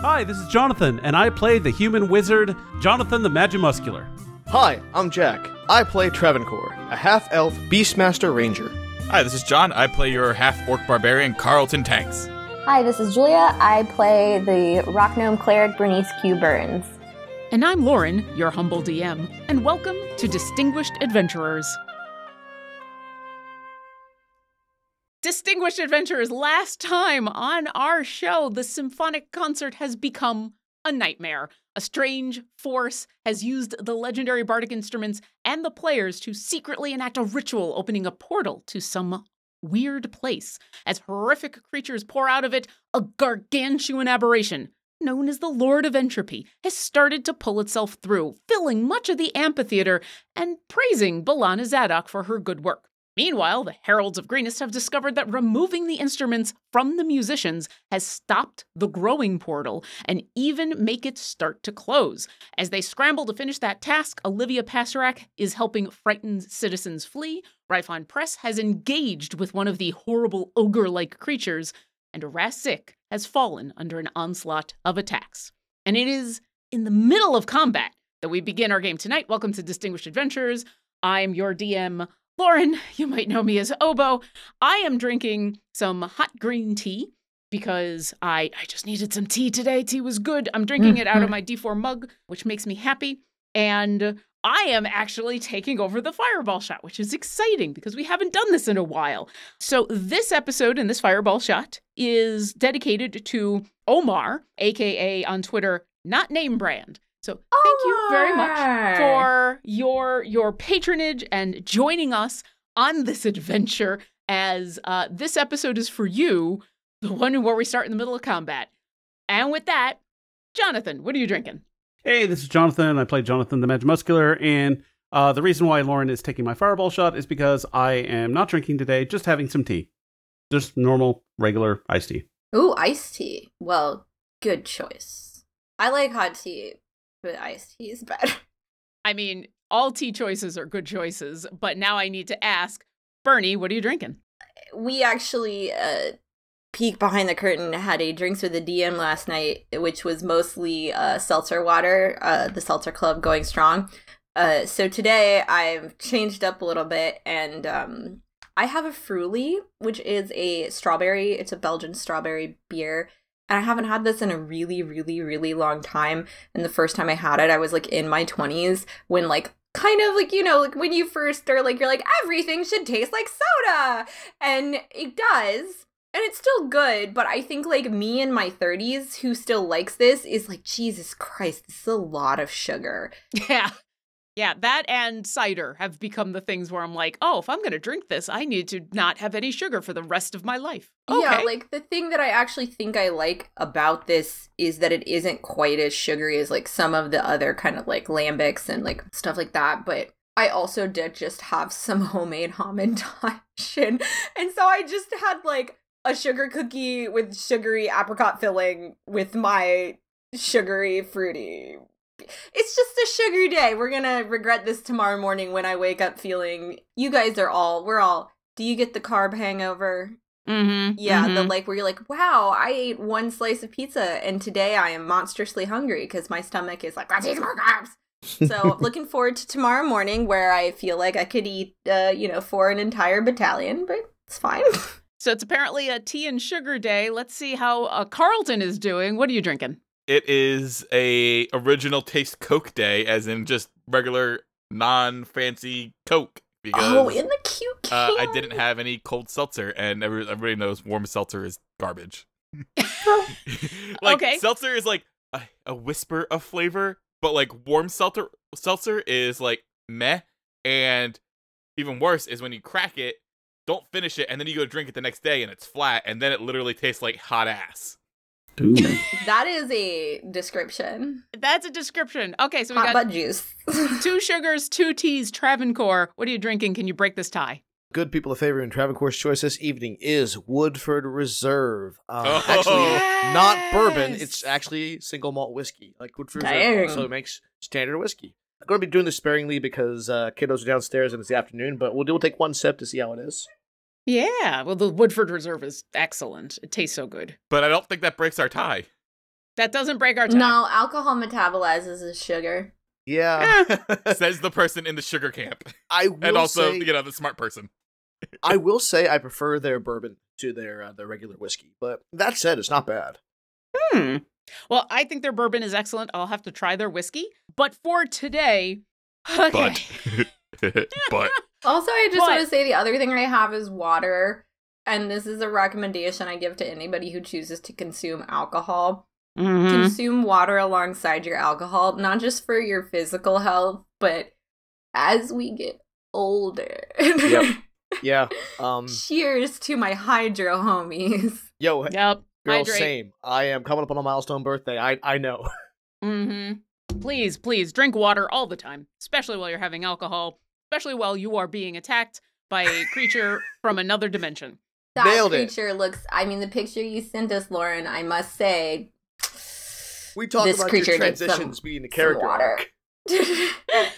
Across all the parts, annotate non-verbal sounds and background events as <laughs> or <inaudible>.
Hi, this is Jonathan, and I play the human wizard, Jonathan the Magimuscular. Hi, I'm Jack. I play Travancore, a half elf Beastmaster Ranger. Hi, this is John. I play your half orc barbarian, Carlton Tanks. Hi, this is Julia. I play the rock gnome cleric Bernice Q. Burns. And I'm Lauren, your humble DM, and welcome to Distinguished Adventurers. Distinguished Adventurers, last time on our show, the symphonic concert has become a nightmare. A strange force has used the legendary bardic instruments and the players to secretly enact a ritual opening a portal to some weird place. As horrific creatures pour out of it, a gargantuan aberration known as the Lord of Entropy, has started to pull itself through, filling much of the amphitheater and praising Balana Zadok for her good work. Meanwhile, the Heralds of Greenest have discovered that removing the instruments from the musicians has stopped the growing portal and even make it start to close. As they scramble to finish that task, Olivia Pasterak is helping frightened citizens flee. Rifon Press has engaged with one of the horrible ogre-like creatures, and Rasik has fallen under an onslaught of attacks. And it is in the middle of combat that we begin our game tonight. Welcome to Distinguished Adventures. I'm your DM, Lauren. You might know me as Obo. I am drinking some hot green tea because I, I just needed some tea today. Tea was good. I'm drinking it out of mm-hmm. my D4 mug, which makes me happy. And I am actually taking over the fireball shot, which is exciting because we haven't done this in a while. So, this episode and this fireball shot is dedicated to Omar, aka on Twitter, not name brand. So, thank you very much for your your patronage and joining us on this <laughs> adventure. As uh, this episode is for you, the one where we start in the middle of combat. And with that, Jonathan, what are you drinking? Hey, this is Jonathan. I play Jonathan the Magimuscular, and uh, the reason why Lauren is taking my fireball shot is because I am not drinking today, just having some tea. Just normal, regular iced tea. Ooh, iced tea. Well, good choice. I like hot tea, but iced tea is better. <laughs> I mean, all tea choices are good choices, but now I need to ask Bernie, what are you drinking? We actually uh peek behind the curtain had a drinks with the DM last night, which was mostly uh seltzer water, uh the seltzer club going strong. Uh so today I've changed up a little bit and um I have a Früli, which is a strawberry, it's a Belgian strawberry beer. And I haven't had this in a really, really, really long time. And the first time I had it, I was like in my 20s when, like, kind of like, you know, like when you first are like, you're like, everything should taste like soda. And it does. And it's still good. But I think, like, me in my 30s who still likes this is like, Jesus Christ, this is a lot of sugar. <laughs> Yeah. Yeah, that and cider have become the things where I'm like, oh, if I'm going to drink this, I need to not have any sugar for the rest of my life. Okay. Yeah, like the thing that I actually think I like about this is that it isn't quite as sugary as like some of the other kind of like lambics and like stuff like that. But I also did just have <laughs> some homemade hamantaschen, and so I just had like a sugar cookie with sugary apricot filling with my sugary fruity. It's just a sugar day. We're gonna regret this tomorrow morning when I wake up feeling. You guys are all. We're all. Do you get the carb hangover? mm-hmm. Yeah, the like where you're like, wow, I ate one slice of pizza and today I am monstrously hungry because my stomach is like, let's eat more carbs. so <laughs> looking forward to tomorrow morning where I feel like I could eat, uh, you know, for an entire battalion, but it's fine. So it's apparently a tea and sugar day. Let's see how uh, Carlton is doing. What are you drinking? It is a original taste Coke day, as in just regular non fancy Coke. Because oh, in the cute uh. I didn't have any cold seltzer, and every, everybody knows warm seltzer is garbage. <laughs> like Okay. seltzer is like a, a whisper of flavor, but like warm seltzer seltzer is like meh. And even worse is when you crack it, don't finish it, and then you go drink it the next day, and it's flat, and then it literally tastes like hot ass. Ooh. <laughs> That is a description. That's a description. Okay, so we Hot got butt juice. <laughs> two sugars, two teas, Travancore. What are you drinking? Can you break this tie? Good people of favor in Travancore's choice this evening is Woodford Reserve. Um, Oh. Actually, not bourbon. It's actually single malt whiskey, like Woodford Dang. Reserve. So it makes standard whiskey. I'm going to be doing this sparingly because uh, kiddos are downstairs and it's the afternoon, but we'll, we'll take one sip to see how it is. Yeah, well, the Woodford Reserve is excellent. It tastes so good. But I don't think that breaks our tie. That doesn't break our tie. No, alcohol metabolizes as sugar. Yeah. <laughs> Says the person in the sugar camp, I <laughs> will and also say, you know the smart person. I will say I prefer their bourbon to their uh, their regular whiskey. But that said, it's not bad. Hmm. Well, I think their bourbon is excellent. I'll have to try their whiskey. But for today, okay. <laughs> But but Also, I just But- want to say the other thing I have is water. And this is a recommendation I give to anybody who chooses to consume alcohol. Mhm. Consume water alongside your alcohol, not just for your physical health, but as we get older. Yep. <laughs> Yeah. Um. Cheers to my hydro homies. Yo, Yep. girl, Hydrate. same. I am coming up on a milestone birthday. I I know. <laughs> Mm-hmm. Please, please drink water all the time, especially while you're having alcohol, especially while you are being attacked by a creature <laughs> from another dimension. That Nailed it. creature looks. I mean, the picture you sent us, Lauren. I must say, We talked This about creature your needs some- transitions being the character water. arc. <laughs>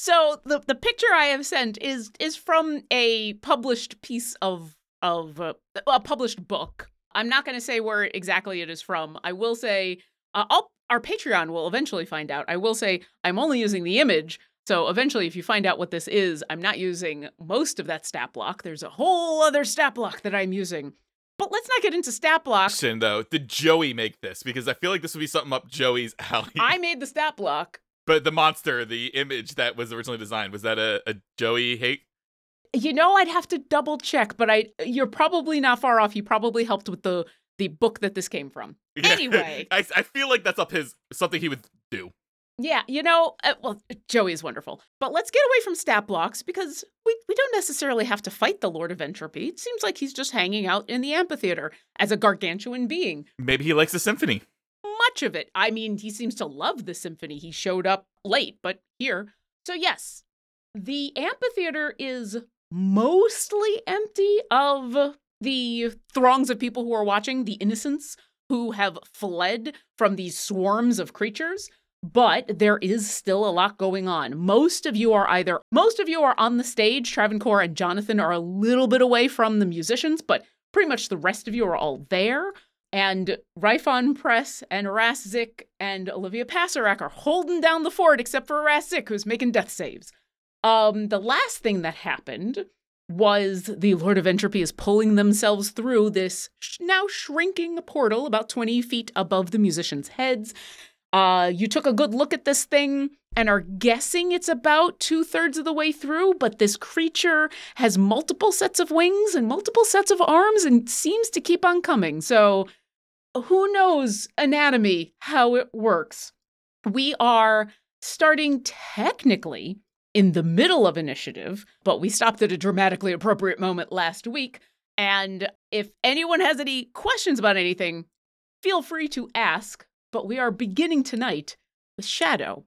So the the picture I have sent is is from a published piece of of uh, a published book. I'm not going to say where exactly it is from. I will say uh, I'll, our Patreon will eventually find out. I will say I'm only using the image. So eventually, if you find out what this is, I'm not using most of that stat block. There's a whole other stat block that I'm using. But let's not get into stat question though, did Joey make this? Because I feel like this would be something up Joey's alley. I made the stat block. But the monster, the image that was originally designed, was that a, a Joey hate? You know, I'd have to double check, but I you're probably not far off. He probably helped with the the book that this came from. <laughs> Anyway. I, I feel like that's up his something he would do. Yeah, you know, uh, well, Joey is wonderful. But let's get away from stat blocks because we, we don't necessarily have to fight the Lord of Entropy. It seems like he's just hanging out in the amphitheater as a gargantuan being. Maybe he likes the symphony. Much of it. I mean, he seems to love the symphony. He showed up late, but here. So, yes, the amphitheater is mostly empty of the throngs of people who are watching, the innocents who have fled from these swarms of creatures. But there is still a lot going on. Most of you are either, most of you are on the stage. Travancore and Jonathan are a little bit away from the musicians, but pretty much the rest of you are all there. And Rifon Press and Eraszik and Olivia Pasterak are holding down the fort, except for Eraszik, who's making death saves. Um, the last thing that happened was the Lord of Entropy is pulling themselves through this sh- now shrinking portal about 20 feet above the musicians' heads. Uh, you took a good look at this thing and are guessing it's about two thirds of the way through, but this creature has multiple sets of wings and multiple sets of arms and seems to keep on coming. So, who knows anatomy, how it works? We are starting technically in the middle of initiative, but we stopped at a dramatically appropriate moment last week. And if anyone has any questions about anything, feel free to ask. But we are beginning tonight with Shadow.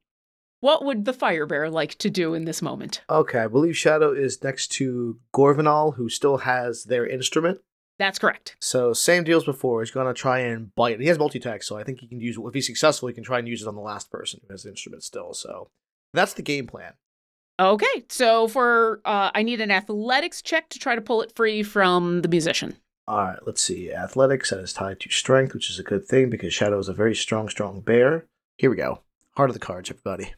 What would the Fire Bear like to do in this moment? Okay, I believe Shadow is next to Gorvanal, who still has their instrument. That's correct. So same deal as before. He's gonna try and bite. He has multi-attack, so I think he can use. If he's successful, he can try and use it on the last person who has the instrument still. So that's the game plan. Okay, so for uh, I need an athletics check to try to pull it free from the musician. All right, let's see. Athletics that is tied to strength, which is a good thing because Shadow is a very strong, strong bear. Here we go. Heart of the cards, everybody.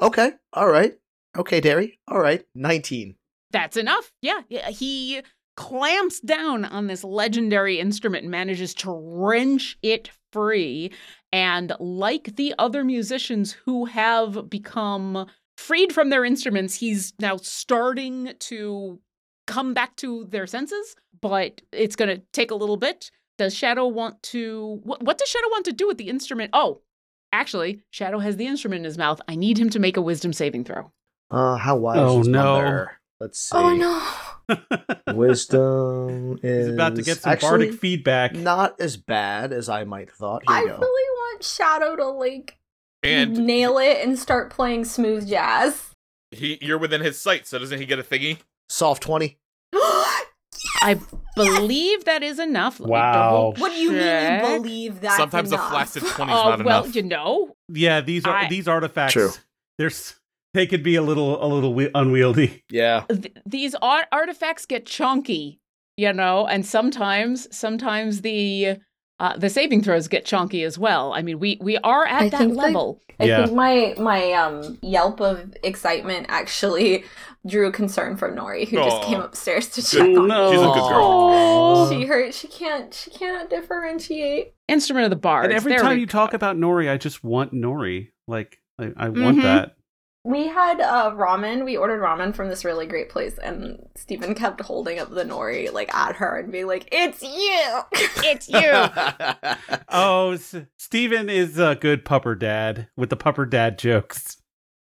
Okay, all right. Okay, Derry. All right, 19. That's enough. Yeah, yeah. He clamps down on this legendary instrument and manages to wrench it free. And like the other musicians who have become freed from their instruments, he's now starting to come back to their senses, but it's going to take a little bit. Does Shadow want to what, what does Shadow want to do with the instrument? Oh, actually, Shadow has the instrument in his mouth. I need him to make a wisdom saving throw. Uh, how wise Oh, is no. Mother? Let's see. Oh no. <laughs> Wisdom is He's about to get some actually bardic feedback. Not as bad as I might have thought. Here I go. really want Shadow to like And nail it and start playing smooth jazz. he, you're within his sight, so doesn't he get a thingy? Soft 20. <gasps> I believe that is enough. Let me Wow. double what do you mean check. you believe that? Sometimes enough? a flaccid <laughs> 20 is Oh, not well, enough. you know, Yeah, these are I- these artifacts. True. There's they could be a little a little wi- unwieldy. Yeah. th- these art- artifacts get chunky, you know, and sometimes, sometimes the uh, the saving throws get chunky as well. I mean, we we are at I that think the- level. I Yeah. think my my um yelp of excitement actually drew concern from Nori, who just came upstairs to check Good. on no. She's a good girl. Oh. She hurt. She can't. She can't differentiate. Instrument of the bar. And every time you talk about Nori, I just want Nori. Like I, I want Mhm. that. We had uh, ramen. We ordered ramen from this really great place, and Stephen kept holding up the nori like at her and being like, "It's you." <laughs> it's you. <laughs> Oh, S- Steven is a good pupper dad with the pupper dad jokes.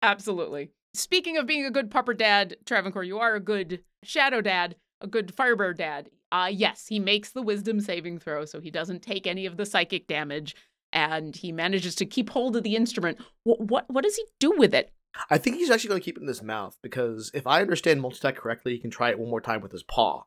Absolutely. Speaking of being a good pupper dad, Travancore, you are a good shadow dad, a good fire bear dad. Uh yes, he makes the wisdom saving throw, so he doesn't take any of the psychic damage, and he manages to keep hold of the instrument. What what, what does he do with it? I think he's actually going to keep it in his mouth because if I understand multi-attack correctly, he can try it one more time with his paw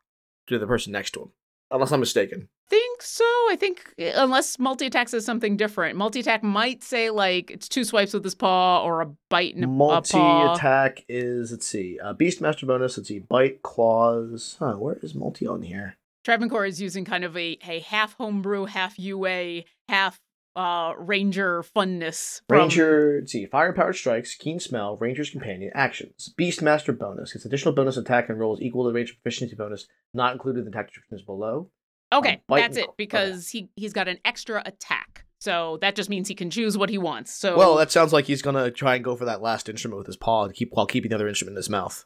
to the person next to him. Unless I'm mistaken. Think so. I think uh, unless multi attack says something different, multi attack might say like it's two swipes with his paw or a bite and a, a paw. Multi-attack is let's see, uh, Beastmaster bonus. Let's see, bite, claws. Huh, where is multi on here? Travancore is using kind of a, a half homebrew, half UA, half uh, ranger funness. From, Ranger, let's see, fire powered strikes, keen smell, Ranger's companion, actions. Beastmaster bonus. Its additional bonus attack and rolls equal to the range proficiency bonus, not included in the attack descriptions below. Okay, that's and it claw. because he he's got an extra attack, so that just means he can choose what he wants. So Well, that sounds like he's gonna try and go for that last instrument with his paw and keep while keeping the other instrument in his mouth.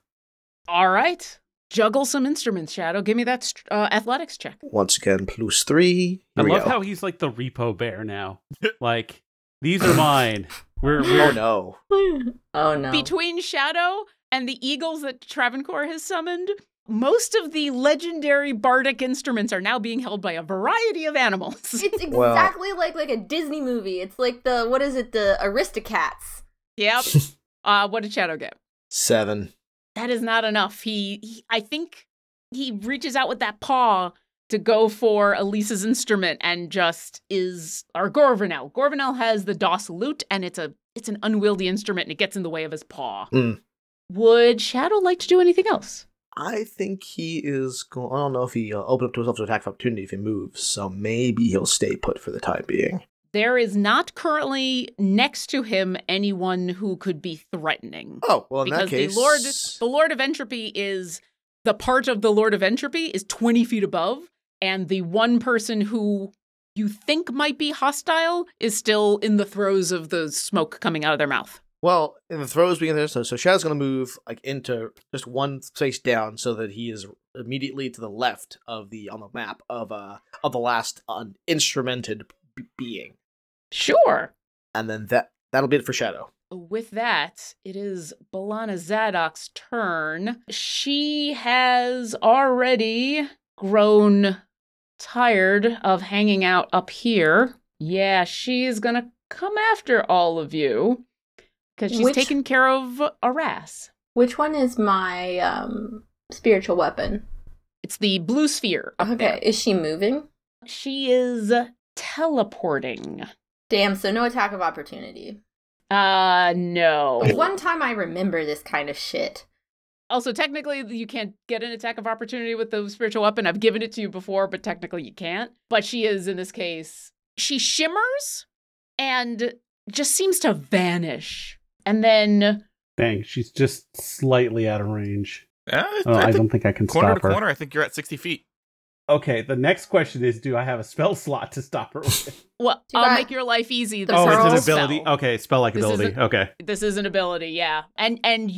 all right, juggle some instruments, Shadow. Give me that st- uh, athletics check. Once again, plus three. I Here we love go. how he's like the repo bear now. <laughs> like these are mine. We're, <laughs> we're Oh no! <laughs> oh no. Between Shadow and the eagles that Travancore has summoned, most of the legendary bardic instruments are now being held by a variety of animals. It's <laughs> Well- exactly like like a Disney movie. It's like the what is it? The Aristocats. yep. <laughs> Uh, what did Shadow get? Seven. that is not enough. He, he I think he reaches out with that paw to go for Elisa's instrument and just is our Gorvanel. Gorvanel has the Doss lute and it's a it's an unwieldy instrument and it gets in the way of his paw. Mm. Would Shadow like to do anything else? I think he is going. I don't know if he uh, opened up to himself to attack opportunity if he moves, so maybe he'll stay put for the time being. There is not currently next to him anyone who could be threatening. Oh well, in because that case, the Lord the Lord of Entropy is the part of the Lord of Entropy is 20 feet above, and the one person who you think might be hostile is still in the throes of the smoke coming out of their mouth. Well, in the throws being there, so so Shadow's gonna move like into just one space down, so that he is immediately to the left of the on the map of uh of the last uh, instrumented b- being, Sure. and then that that'll be it for Shadow. With that, it is Balana Zadok's turn. She has already grown tired of hanging out up here. Yeah, she's gonna come after all of you because she's Which- taking care of Aras. Which one is my um spiritual weapon? It's the blue sphere up Okay, there. is she moving? She is teleporting. Damn, so no attack of opportunity. Uh, no. One time I remember this kind of shit. Also, technically, you can't get an attack of opportunity with the spiritual weapon. I've given it to you before, but technically you can't. But she is, in this case, she shimmers and just seems to vanish. And then, dang. She's just slightly out of range. Yeah, Oh, I I, don't think I can corner to stop her. corner, I think you're at 60 feet. Okay, the next question is: Do I have a spell slot to stop her with? <laughs> well, I'll bad. make your life easy. The oh, it's an a spell. ability. Okay, spell like ability. a- okay. This is an ability, yeah. And and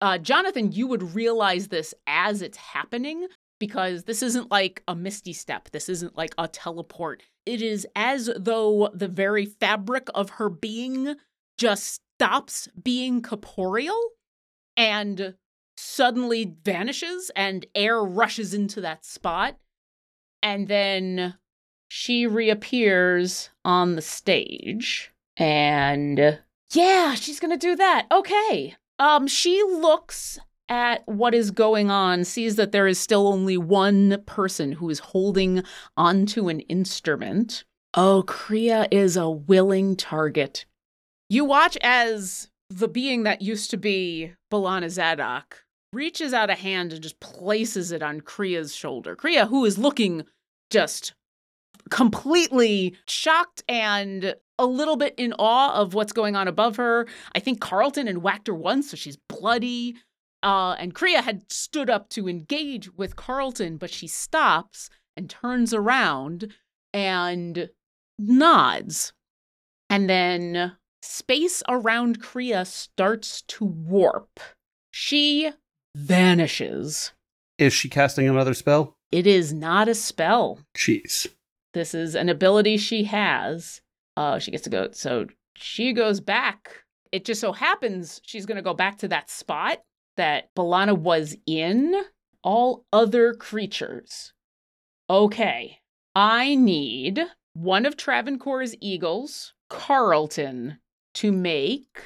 uh, Jonathan, you would realize this as it's happening because this isn't like a misty step. This isn't like a teleport. It is as though the very fabric of her being just stops being corporeal and suddenly vanishes and air rushes into that spot. And then she reappears on the stage and yeah, she's to do that. Okay. Um she looks at what is going on, sees that there is still only one person who is holding onto an instrument. Oh, Kriya is a willing target. You watch as the being that used to be Balana Zadok reaches out a hand and just places it on Kriya's shoulder. Kriya, who is looking just completely shocked and a little bit in awe of what's going on above her. I think Carlton had whacked her once, so she's bloody. Uh, and Kriya had stood up to engage with Carlton, but she stops and turns around and nods. And then space around Kriya starts to warp. She vanishes. Is she casting another spell? It is not a spell. Jeez. This is an ability she has. Uh, she gets to go. So she goes back. It just so happens she's going to go back to that spot that Balana was in. All other creatures. Okay. I need one of Travancore's eagles, Carlton, to make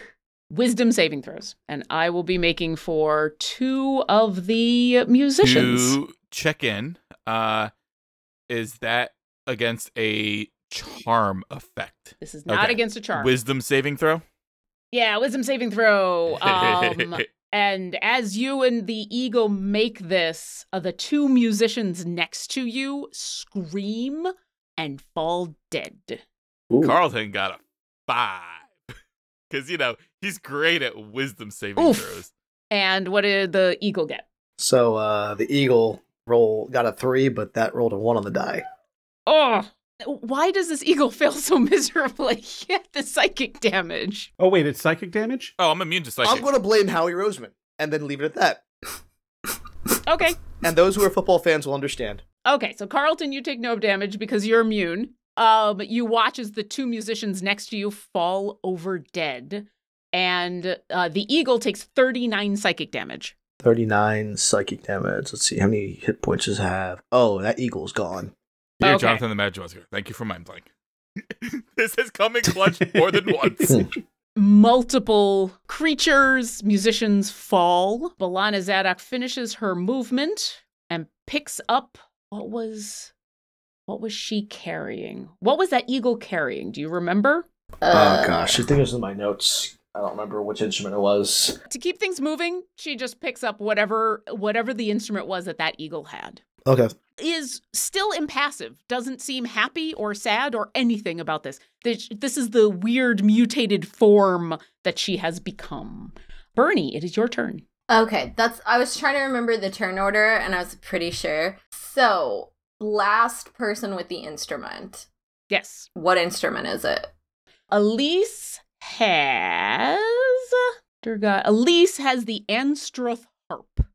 wisdom saving throws. And I will be making for two of the musicians. To check in, uh, is that against a charm effect? This is not Okay. against a charm. Wisdom saving throw. yeah, wisdom saving throw. Um, <laughs> and as you and the eagle make this, uh, the two musicians next to you scream and fall dead. Ooh. Carlton got a five because you know he's great at wisdom saving Oof. throws. And what did the eagle get? So uh, the eagle roll got a three, but that rolled a one on the die. Oh, why does this eagle <laughs> fail so miserably? <laughs> Yeah, the psychic damage. Oh wait, it's psychic damage. Oh, I'm immune to psychic. I'm going to blame Howie Roseman and then leave it at that. Okay. And those who are football fans will understand. Okay, so Carlton, you take no damage because you're immune. Um, you watch as the two musicians next to you fall over dead, and uh, the eagle takes 39 psychic damage. 39 psychic damage. Let's see how many hit points does it have. Oh, that eagle's gone. Here, Okay. Jonathan the Mad Oscar. Thank you for mind blank. <laughs> this has come in clutch more than <laughs> once. Multiple creatures, musicians fall. Balana Zadok finishes her movement and picks up what was what was she carrying? What was that eagle carrying? Do you remember? Uh, oh gosh, I think it was in my notes. I don't remember which instrument it was. To keep things moving, she just picks up whatever whatever the instrument was that that eagle had. Okay. is still impassive, doesn't seem happy or sad or anything about this. This this is the weird mutated form that she has become. Bernie, it is your turn. Okay, that's. I was trying to remember the turn order, and I was pretty sure. So, last person with the instrument. Yes. What instrument is it? Elise has Durga. Elise has the Anstruth harp.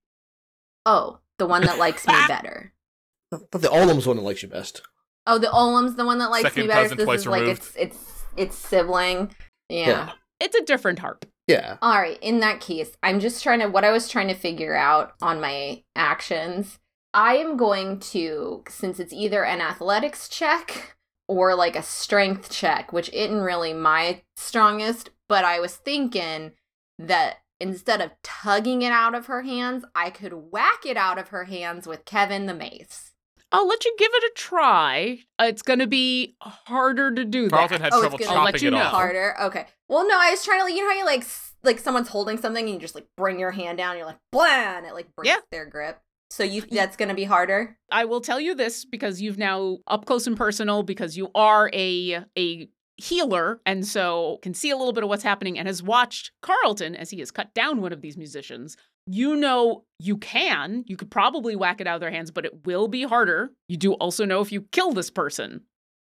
Oh, the one that likes me <laughs> better. But the Ollamh's one that likes you best. Oh, the Ollamh's the one that likes Second me better. This twice is like its its its sibling. Yeah. It's a different harp. Yeah. All right. In that case, I'm just trying to what I was trying to figure out on my actions. I am going to since it's either an athletics check or like a strength check, which isn't really my strongest, but I was thinking that instead of tugging it out of her hands, I could whack it out of her hands with Kevin the mace. I'll let you give it a try. Uh, It's going to be harder to do Carlton that. had Oh, trouble it's gonna- I'll let you it know. off. Harder. Okay. Well, no, I was trying to, you know how you like, like someone's holding something and you just like bring your hand down, and you're like, blah, and it like breaks Yeah. their grip. So you, that's gonna be harder. I will tell you this because you've now up close and personal because you are a a healer and so can see a little bit of what's happening and has watched Carlton as he has cut down one of these musicians. You know you can, you could probably whack it out of their hands, but it will be harder. You do also know if you kill this person,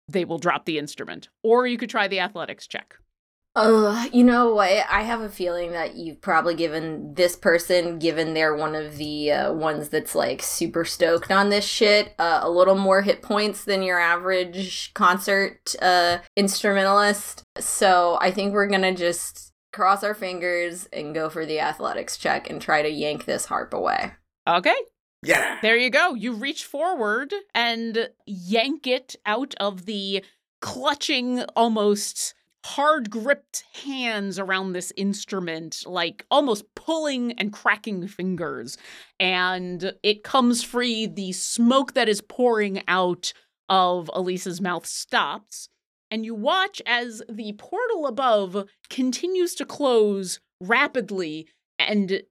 they will drop the instrument. Or you could try the athletics check. Uh, you know what? I have a feeling that you've probably given this person, given they're one of the uh, ones that's like super stoked on this shit, uh, a little more hit points than your average concert uh, instrumentalist. So I think we're gonna just cross our fingers and go for the athletics check and try to yank this harp away. Okay. Yeah. There you go. You reach forward and yank it out of the clutching, almost hard gripped hands around this instrument, like almost pulling and cracking fingers. And it comes free. The smoke that is pouring out of Elisa's mouth stops. And you watch as the portal above continues to close rapidly and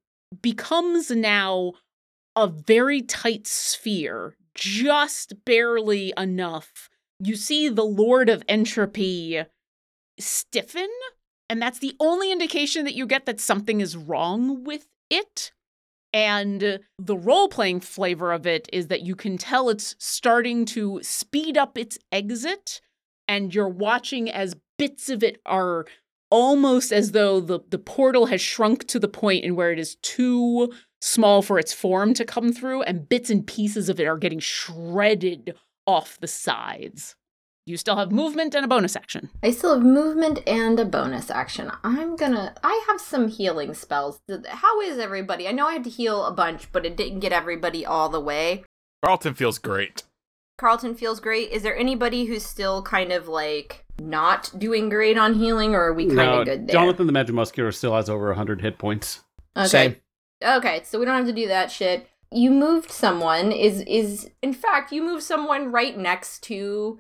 becomes now a very tight sphere, just barely enough you see the Lord of Entropy stiffen, and that's the only indication that you get that something is wrong with it. And the role playing flavor of it is that you can tell it's starting to speed up its exit, and you're watching as bits of it are almost as though the, the portal has shrunk to the point in where it is too small for its form to come through, and bits and pieces of it are getting shredded off the sides. You still have movement and a bonus action. I still have movement and a bonus action. I'm gonna. I have some healing spells. How is everybody? I know I had to heal a bunch, but it didn't get everybody all the way. Carlton feels great. Carlton feels great. Is there anybody who's still kind of like not doing great on healing, or are we kind of No, good there? Jonathan the Magic Muscular still has over 100 hit points. Okay. Same. Okay, so we don't have to do that shit. You moved someone is is in fact you moved someone right next to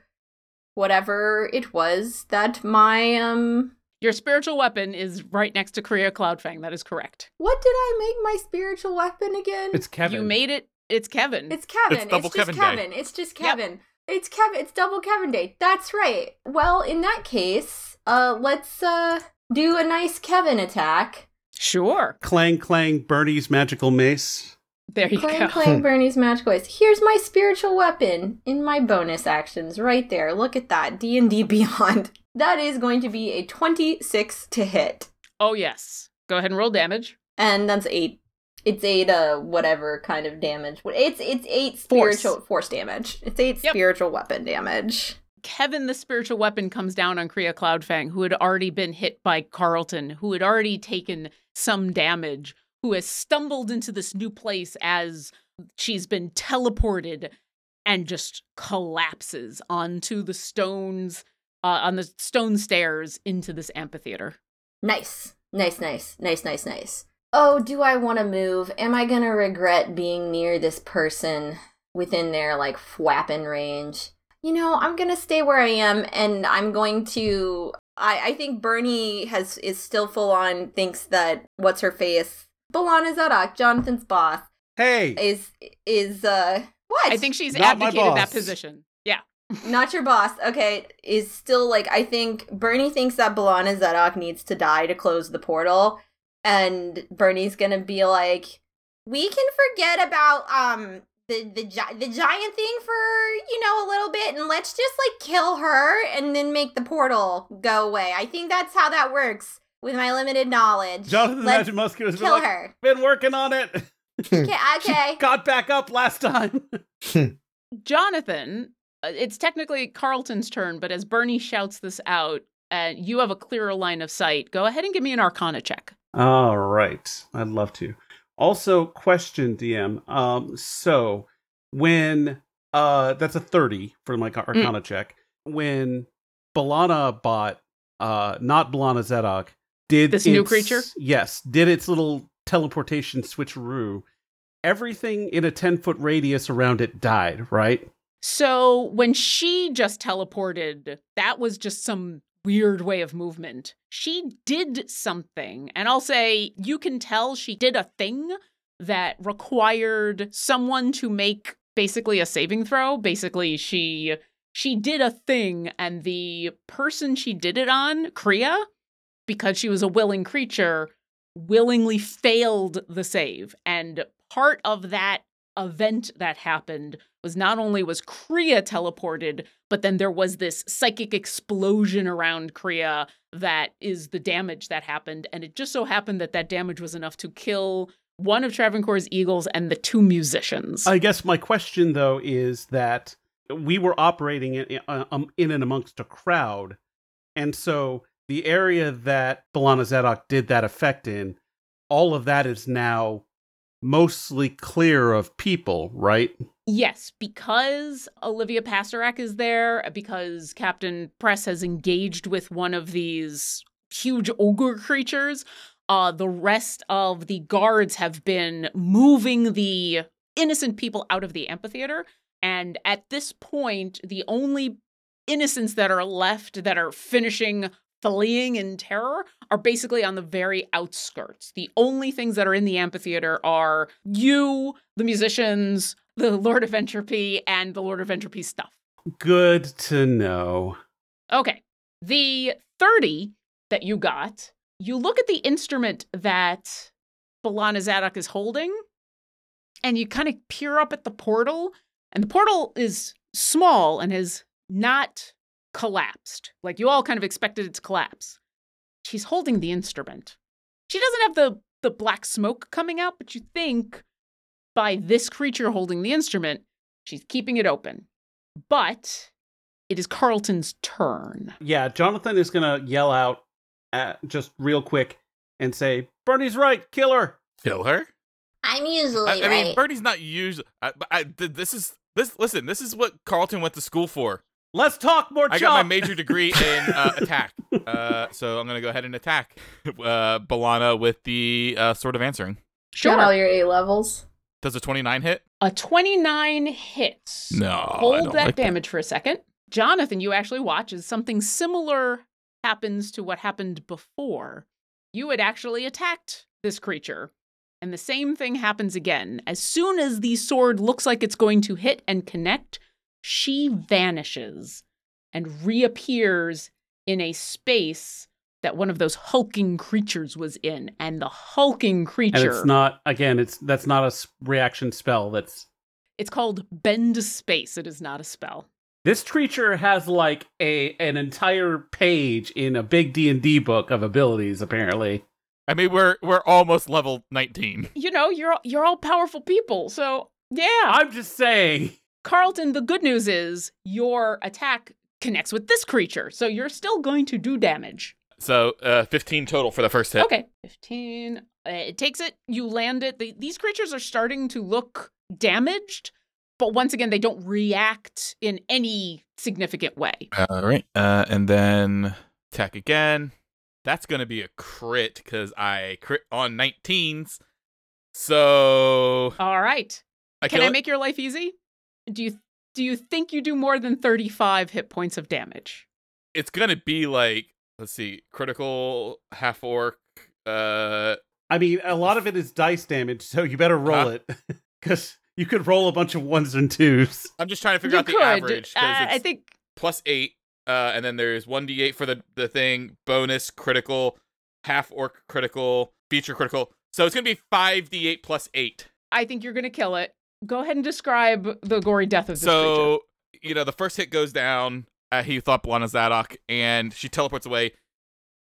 whatever it was that my um Your spiritual weapon is right next to Kriya Cloudfang. That is correct. what did I make my spiritual weapon again? It's Kevin. You made it. It's Kevin. It's Kevin. It's double just Kevin Day. Kevin. It's just Kevin. It's Kevin. It's double Kevin Day. That's right. Well, in that case, uh let's uh do a nice Kevin attack. sure. Clang Clang Bernie's Magical Mace. There you Clang go. clang <laughs> Bernie's magic voice. Here's my spiritual weapon in my bonus actions right there. Look at that. D&D <laughs> Beyond. That is going to be a 26 to hit. Oh yes. Go ahead and roll damage. And that's 8 it's 8 uh whatever kind of damage. It's it's 8 Force. spiritual force damage. It's 8 Yep. spiritual weapon damage. Kevin, the spiritual weapon, comes down on Kriya Cloudfang, who had already been hit by Carlton, who had already taken some damage, who has stumbled into this new place as she's been teleported and just collapses onto the stones, uh, on the stone stairs into this amphitheater. Nice. Nice, nice, nice, nice, nice. Oh, do I want to move? Am I going to regret being near this person within their like flapping range? You know, I'm going to stay where I am and I'm going to I I think Bernie has is still full on thinks that what's her face? Balana Zadok, Jonathan's boss, Hey! is is uh what? I think she's Not my abdicated that position. Yeah. <laughs> not your boss. Okay, is still like I think Bernie thinks that Balana Zadok needs to die to close the portal, and Bernie's gonna be like, "We can forget about um the the gi- the giant thing for you know a little bit, and let's just like kill her, and then make the portal go away." I think that's how that works with my limited knowledge. Jonathan the let's Magic Muscular has been, like, her. been working on it. Okay, <laughs> okay. Got back up last time. <laughs> Jonathan, uh, it's technically Carlton's turn, but as Bernie shouts this out, and you have a clearer line of sight, go ahead and give me an Arcana check. All right. I'd love to. Also, question DM. Um, so when uh that's a 30 for my Mm. Arcana check. When Balana bought uh not Balana Zadok, did This new creature? Yes, did its little teleportation switcheroo. Everything in a 10 foot radius around it died, right? So when she just teleported, that was just some weird way of movement. She did something, and I'll say you can tell she did a thing that required someone to make basically a saving throw. Basically, she she did a thing and the person she did it on, Kriya, because she was a willing creature, willingly failed the save. And part of that event that happened was not only was Kriya teleported, but then there was this psychic explosion around Kriya that is the damage that happened. And it just so happened that that damage was enough to kill one of Travancore's eagles and the two musicians. I guess my question though is that we were operating in, uh, um, in and amongst a crowd, and so the area that Balana Zadok did that effect in, all of that is now mostly clear of people, right? Yes, because Olivia Pasterak is there, because Captain Press has engaged with one of these huge ogre creatures, uh, the rest of the guards have been moving the innocent people out of the amphitheater. And at this point, the only innocents that are left that are finishing fleeing in terror are basically on the very outskirts. The only things that are in the amphitheater are you, the musicians, the <laughs> Lord of Entropy, and the Lord of Entropy stuff. Good to know. Okay. The 30 that you got, you look at the instrument that Balana Zadok is holding, and you kind of peer up at the portal, and the portal is small and has not collapsed. Like you all kind of expected it to collapse. She's holding the instrument. She doesn't have the, the black smoke coming out, but you think by this creature holding the instrument, she's keeping it open. But it is Carlton's turn. Yeah, Jonathan is gonna yell out at, just real quick and say, "Bernie's right, kill her." Kill her? I'm usually I, I right. mean, Bernie's not usually. I, but I, this is this. Listen, this is what Carlton went to school for. Let's talk more. I got my major degree <laughs> in uh, attack, uh, so I'm gonna go ahead and attack uh, Balana with the uh, sword of answering. Sure. Got all your A levels. Does a 29 hit? A 29 hits. No, Hold that like that. damage for a second. Jonathan, you actually watch as something similar happens to what happened before. You had actually attacked this creature, and the same thing happens again. As soon as the sword looks like it's going to hit and connect, she vanishes and reappears in a space that one of those hulking creatures was in. And the hulking creature. And it's not again. It's that's not a reaction spell. That's It's called Bend Space. It is not a spell. this creature has like a an entire page in a big D and D book of abilities. Apparently, I mean, we're we're almost level 19. You know, you're you're all powerful people. So, yeah. I'm just saying. Carlton, the good news is your attack connects with this creature. So you're still going to do damage. So uh, 15 total for the first hit. Okay. 15. Uh, it takes it. You land it. The, these creatures are starting to look damaged, but once again, they don't react in any significant way. All right, uh, and then attack again. That's gonna be a crit because I crit on 19s. So All right. I Can kill I it? make your life easy? Do you do you think you do more than 35 hit points of damage? It's gonna be like let's see, critical half orc. Uh, I mean, a lot of it is dice damage, so you better roll Huh? it <laughs> because you could roll a bunch of ones and twos. I'm just trying to figure you out the average Uh, because I think plus eight, uh, and then there's one d8 for the the thing, bonus critical, half orc critical, feature critical. So it's gonna be five d8 plus eight. I think you're going to kill it. Go ahead and describe the gory death of this creature. So you know the first hit goes down. Uh, he thought Blana Zadok, and she teleports away,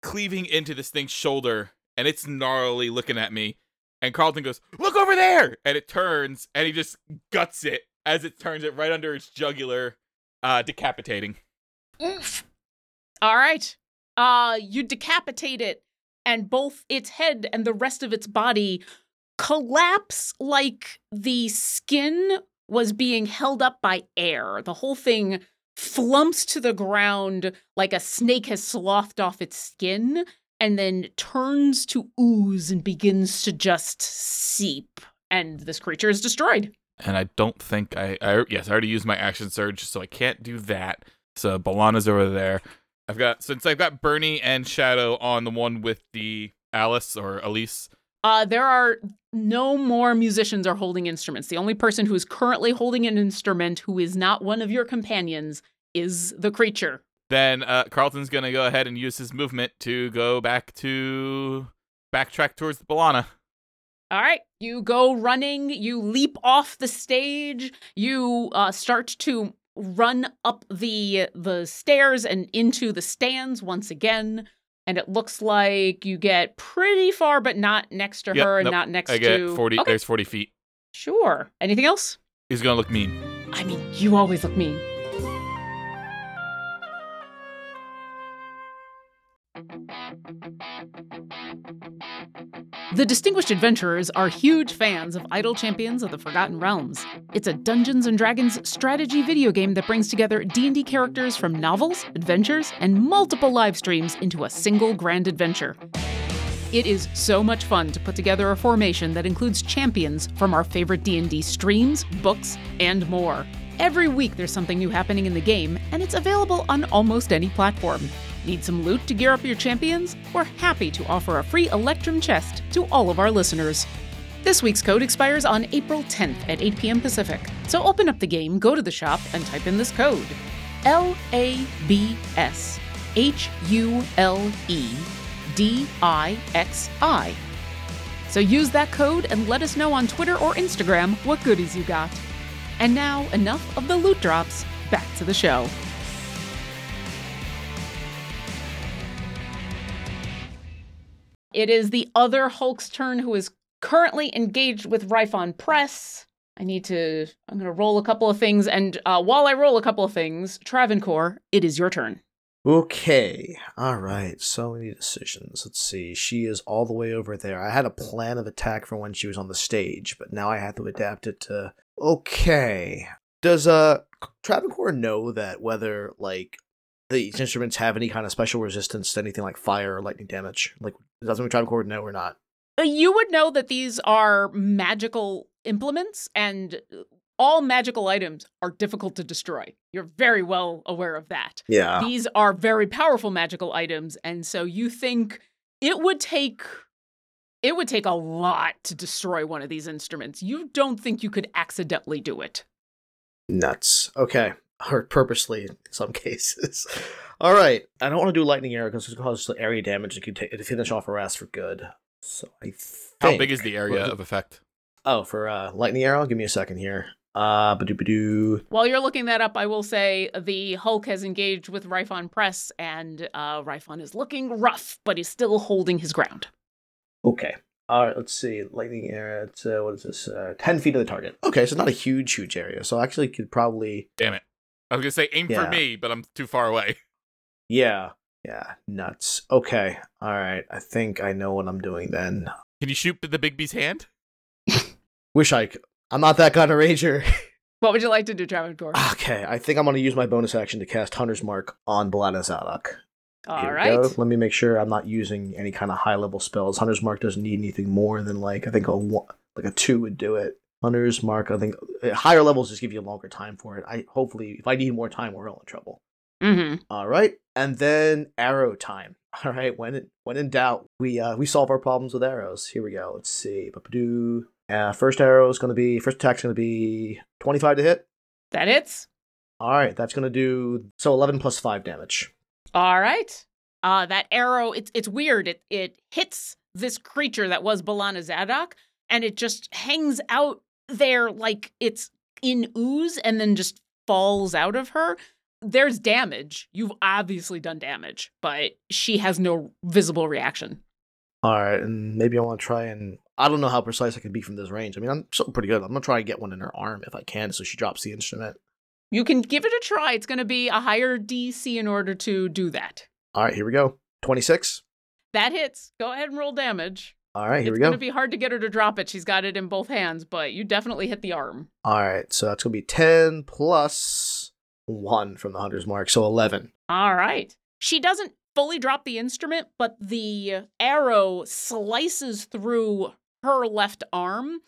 cleaving into this thing's shoulder, and it's gnarly looking at me. And Carlton goes, "Look over there!" And it turns, and he just guts it as it turns it right under its jugular, uh, decapitating. Oof. All right. Uh you decapitate it and both its head and the rest of its body collapse like the skin was being held up by air. The whole thing flumps to the ground like a snake has slothed off its skin and then turns to ooze and begins to just seep and this creature is destroyed. And I don't think I, I yes, I already used my action surge, so I can't do that. So Balana's over there. I've got since I've got Bernie and Shadow on the one with the Alice or Elise. Uh, there are no more musicians are holding instruments. The only person who is currently holding an instrument who is not one of your companions is the creature. Then uh, Carlton's gonna go ahead and use his movement to go back to backtrack towards the Balana. All right, you go running, you leap off the stage, you uh, start to run up the the stairs and into the stands once again. And it looks like you get pretty far, but not next to Yep, her and nope, not next to I get to. forty. Okay, There's forty feet. sure. Anything else? He's gonna look mean. I mean, you always look mean. The Distinguished Adventurers are huge fans of Idle Champions of the Forgotten Realms. It's a Dungeons and Dragons strategy video game that brings together D&D characters from novels, adventures, and multiple live streams into a single grand adventure. It is so much fun to put together a formation that includes champions from our favorite D&D streams, books, and more. Every week there's something new happening in the game, and it's available on almost any platform. Need some loot to gear up your champions? We're happy to offer a free Electrum chest to all of our listeners. This week's code expires on April 10th at 8 p.m. Pacific. So open up the game, go to the shop, and type in this code L A B S H U L E D I X I. So use that code and let us know on Twitter or Instagram what goodies you got. And now, enough of the loot drops. Back to the show. It is the other Hulk's turn who is currently engaged with Rifon Press. I need to. I'm going to roll a couple of things, and uh, while I roll a couple of things, Travancore, it is your turn. Okay. All right. So many decisions. Let's see. She is all the way over there. I had a plan of attack for when she was on the stage, but now I have to adapt it to. Okay. Does uh Travancore know that whether like these instruments have any kind of special resistance to anything like fire or lightning damage? Like, does Travancore know or not? Uh, You would know that these are magical implements, and all magical items are difficult to destroy. You're very well aware of that. Yeah. These are very powerful magical items, and so you think it would take it would take a lot to destroy one of these instruments. You don't think you could accidentally do it. Nuts. Okay. Or purposely in some <laughs> cases. All right. I don't want to do lightning arrow because it causes area damage. It could take, to finish off a rest for good. So I think. How big is the area of effect? Oh, for uh, lightning arrow. Give me a second here. Uh, badoo badoo. While you're looking that up, I will say the Hulk has engaged with Rifon Press, and uh, Rifon is looking rough, but he's still holding his ground. Okay. All right. Let's see. Lightning arrow. It's uh, what is this? Uh, ten feet of the target. Okay, so not a huge, huge area. So I actually could probably. Damn it. I was gonna say aim Yeah. for me, but I'm too far away. <laughs> Yeah. Yeah. Nuts. Okay. All right. I think I know what I'm doing then. Can you shoot the Bigby's hand? <laughs> Wish I. Could. I'm not that kind of ranger. <laughs> What would you like to do, Travancore? Okay, I think I'm going to use my bonus action to cast Hunter's Mark on Balada Zadok. All Here right. go. Let me make sure I'm not using any kind of high level spells. Hunter's Mark doesn't need anything more than like I think a one, like a two would do it. Hunter's Mark, I think uh, higher levels just give you a longer time for it. I hopefully if I need more time, we're all in trouble. Mm-hmm. All right, and then arrow time. <laughs> All right, when in, when in doubt, we uh, we solve our problems with arrows. Here we go. Let's see. Ba-ba-doo. Uh, first arrow is going to be first attack's going to be 25 to hit. That hits. All right, that's going to do so 11 plus 5 damage. All right. Uh, that arrow, it's it's weird. It it hits this creature that was Balana Zadok, and it just hangs out there like it's in ooze and then just falls out of her. There's damage. You've obviously done damage, but she has no visible reaction. All right, and maybe I want to try and I don't know how precise I can be from this range. I mean, I'm still pretty good. I'm going to try and get one in her arm if I can so she drops the instrument. You can give it a try. It's going to be a higher DC in order to do that. All right, here we go. 26. That hits. Go ahead and roll damage. All right, here it's we go. It's going to be hard to get her to drop it. She's got it in both hands, but you definitely hit the arm. All right, so that's going to be 10 plus 1 from the Hunter's Mark, so 11. All right. She doesn't fully drop the instrument, but the arrow slices through her left arm,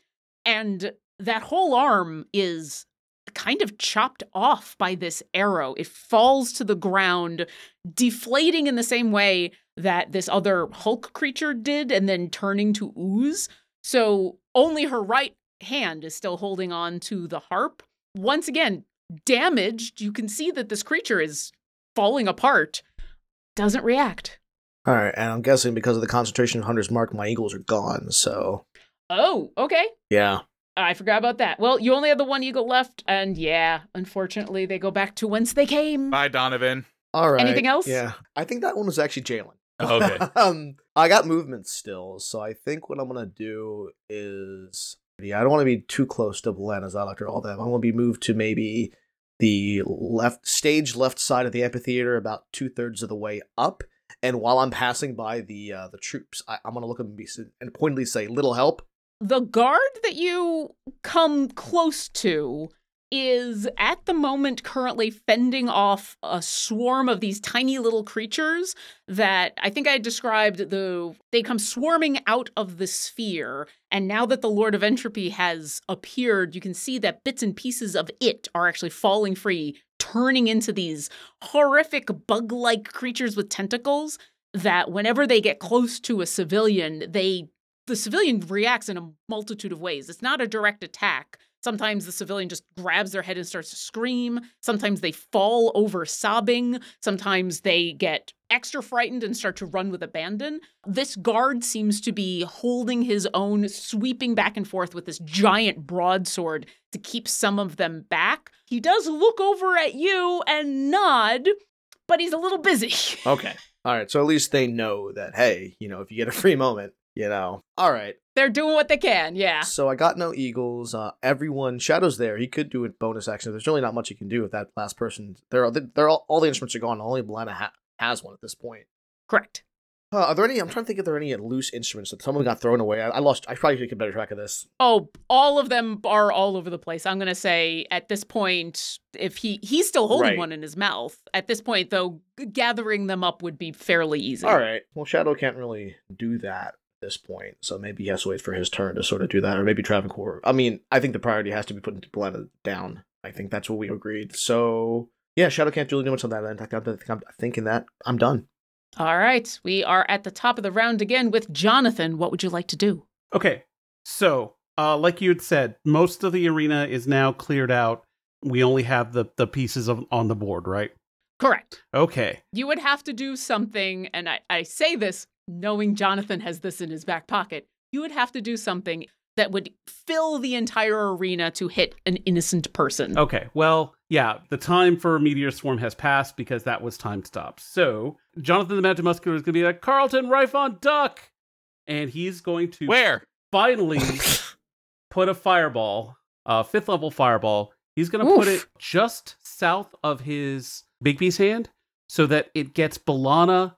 and that whole arm is kind of chopped off by this arrow. It falls to the ground, deflating in the same way that this other Hulk creature did, and then turning to ooze. So only her right hand is still holding on to the harp. Once again, damaged. You can see that this creature is falling apart. Doesn't react. All right, and I'm guessing because of the concentration of Hunter's Mark, my eagles are gone, so Oh, okay. yeah. I forgot about that. Well, you only have the one eagle left, and yeah, unfortunately, they go back to whence they came. Bye, Donovan. All right. Anything else? Yeah. I think that one was actually Jalen. Okay. <laughs> um, I got movement still, so I think what I'm gonna do is, yeah, I don't want to be too close to Belena's after all that. I'm gonna be moved to maybe the left stage, left side of the amphitheater, about two thirds of the way up. And while I'm passing by the uh, the troops, I, I'm gonna look at them and pointedly say, "Little help." The guard that you come close to is at the moment currently fending off a swarm of these tiny little creatures that I think I described the they come swarming out of the sphere and now that the Lord of Entropy has appeared you can see that bits and pieces of it are actually falling free turning into these horrific bug-like creatures with tentacles that whenever they get close to a civilian they the civilian reacts in a multitude of ways. It's not a direct attack. Sometimes the civilian just grabs their head and starts to scream. Sometimes they fall over sobbing. Sometimes they get extra frightened and start to run with abandon. This guard seems to be holding his own, sweeping back and forth with this giant broadsword to keep some of them back. He does look over at you and nod, but he's a little busy. <laughs> Okay. All right. So at least they know that, hey, you know, if you get a free moment, you know. All right. They're doing what they can, yeah. So I got no eagles. Uh, everyone, Shadow's there. He could do a bonus action. There's really not much he can do with that last person. They're they're all, all the instruments are gone. Only Belana ha- has one at this point. Correct. Uh, are there any? I'm trying to think if there are any loose instruments that someone got thrown away. I, I lost. I probably should keep better track of this. Oh, all of them are all over the place. I'm gonna say at this point, if he he's still holding Right. one in his mouth. At this point, though, g- gathering them up would be fairly easy. All right. Well, Shadow can't really do that at this point, so maybe he has to wait for his turn to sort of do that, or maybe Travancore. I mean, I think the priority has to be putting Belana down. I think that's what we agreed. So yeah, Shadow can't really do much on that end. I think I'm, I'm thinking that I'm done. All right, we are at the top of the round again with Jonathan. What would you like to do? Okay, so uh, like you had said, most of the arena is now cleared out. We only have the the pieces of on the board, right? Correct. Okay. You would have to do something, and I, I say this knowing Jonathan has this in his back pocket. You would have to do something that would fill the entire arena to hit an innocent person. Okay. Well, yeah, the time for Meteor Swarm has passed because that was time stopped. So Jonathan the Mountain Muscular is going to be like Carlton Rifon Duck, and he's going to Where? finally <laughs> put a fireball, a fifth level fireball. He's going to put it just south of his Bigby's hand so that it gets Balana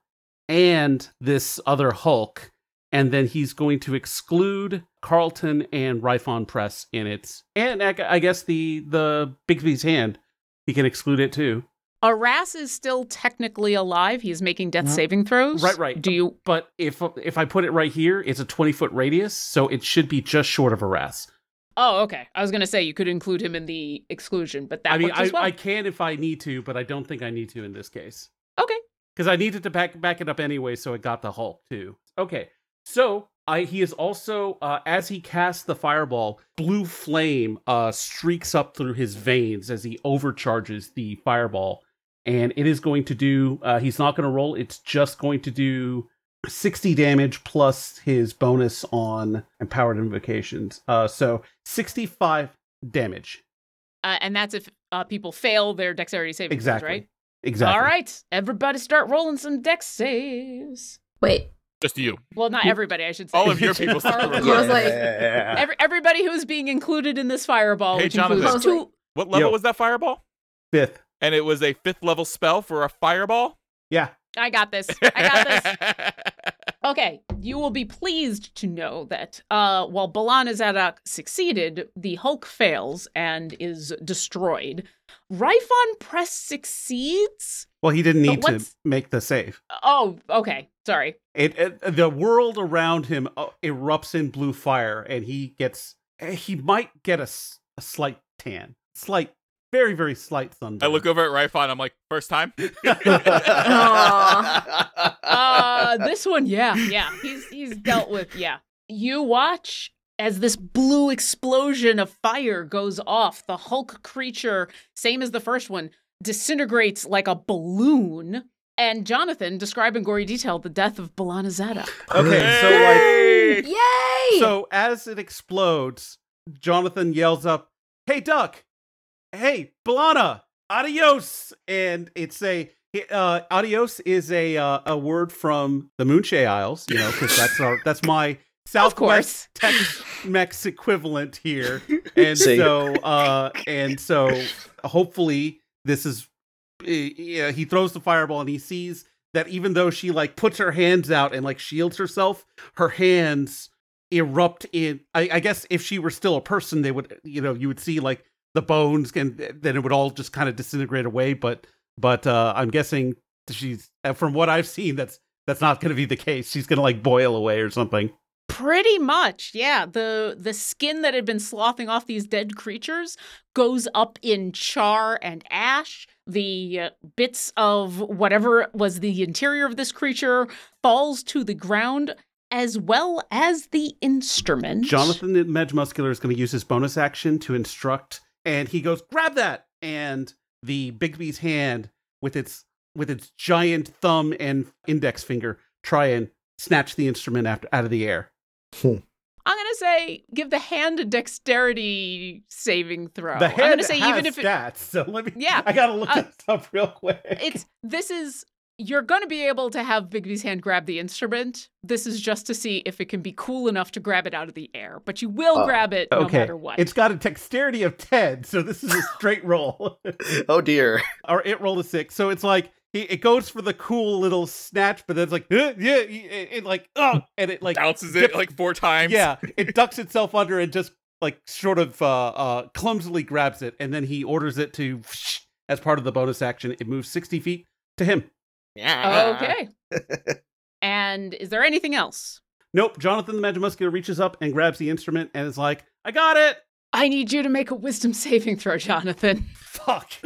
and this other Hulk. And then he's going to exclude Carlton and Rifon Press in it. And I guess the, the Bigby's hand, he can exclude it too. Aras is still technically alive. He's making death Mhm. saving throws. Right, right. Do you? But if if I put it right here, it's a 20 foot radius, so it should be just short of Aras. Oh, okay. I was gonna say you could include him in the exclusion, but that I mean, I, well. I can if I need to, but I don't think I need to in this case. Okay. Because I needed to back back it up anyway, so it got the Hulk too. Okay, so I he is also uh, as he casts the fireball, blue flame uh, streaks up through his veins as he overcharges the fireball, and it is going to do. Uh, he's not going to roll. It's just going to do. 60 damage plus his bonus on empowered invocations. Uh, so 65 damage. Uh, and that's if uh, people fail their dexterity saving throws, Exactly. right? Exactly. All right, everybody, start rolling some dex saves. Wait, Just you. Well, not everybody, I should say. All of your <laughs> people start All of rolling. Yeah. I was like- Every, everybody who's being included in this fireball, Hey, Jonathan. includes two. What level Yo. was that fireball? Fifth. And it was a fifth level spell for a fireball? Yeah. I got this. I got this. <laughs> Okay, you will be pleased to know that uh, while Zadok succeeded, the Hulk fails and is destroyed. Rifon Press succeeds. Well, he didn't need to make the save. Oh, okay. Sorry. It, it the world around him uh, erupts in blue fire, and he gets eh, he might get a slight tan, slight, very very slight sunburn. I look over at Rifon. I'm like, first time? <laughs> <laughs> Uh, this one, yeah, yeah. He's he's dealt with, yeah. You watch as this blue explosion of fire goes off. The Hulk creature, same as the first one, disintegrates like a balloon. And Jonathan, describe in gory detail the death of Balana Zadok. Okay, so like yay! so as it explodes, Jonathan yells up, "Hey, Duck! Hey, Balana! Adios!" And it's a uh, adios is a uh, a word from the Moonshae Isles, you know, because that's our that's my <laughs> Southwest Tex-Mex equivalent here, <laughs> and See. so uh, and so hopefully this is yeah, he throws the fireball and he sees that even though she like puts her hands out and like shields herself, her hands erupt in. I, I guess if she were still a person, they would you know you would see like the bones and then it would all just kind of disintegrate away. But but uh, I'm guessing she's uh, from what I've seen that's that's not going to be the case. She's going to like boil away or something. Pretty much, yeah. The the skin that had been sloughing off these dead creatures goes up in char and ash. The uh, bits of whatever was the interior of this creature falls to the ground as well as the instrument. Jonathan the Medge Muscular is going to use his bonus action to instruct, and he goes, "Grab that!" And the Bigby's hand, with its with its giant thumb and index finger, try and snatch the instrument after, out of the air. I'm gonna say give the hand a dexterity saving throw. The I'm gonna say has even if it, stats, so let me. Yeah, I gotta look uh, this up real quick. it's this is you're going to be able to have Bigby's hand grab the instrument. This is just to see if it can be cool enough to grab it out of the air, but you will Oh, grab it no okay. matter what. It's got a dexterity of ten, so this is a straight <laughs> roll. oh dear. <laughs> or it rolled a six, so it's like he, it goes for the cool little snatch, but then it's like "Uh, yeah, it, it like oh, and it like Bounces it like four times. yeah, <laughs> it ducks itself under and just like sort of uh, uh, clumsily grabs it, and then he orders it to as part of the bonus action. It moves sixty feet to him. Yeah. okay. <laughs> and is there anything else? Nope. Jonathan the Magic Muscular reaches up and grabs the instrument and is like, "I got it." I need you to make a wisdom saving throw, Jonathan. <laughs> Fuck. <laughs>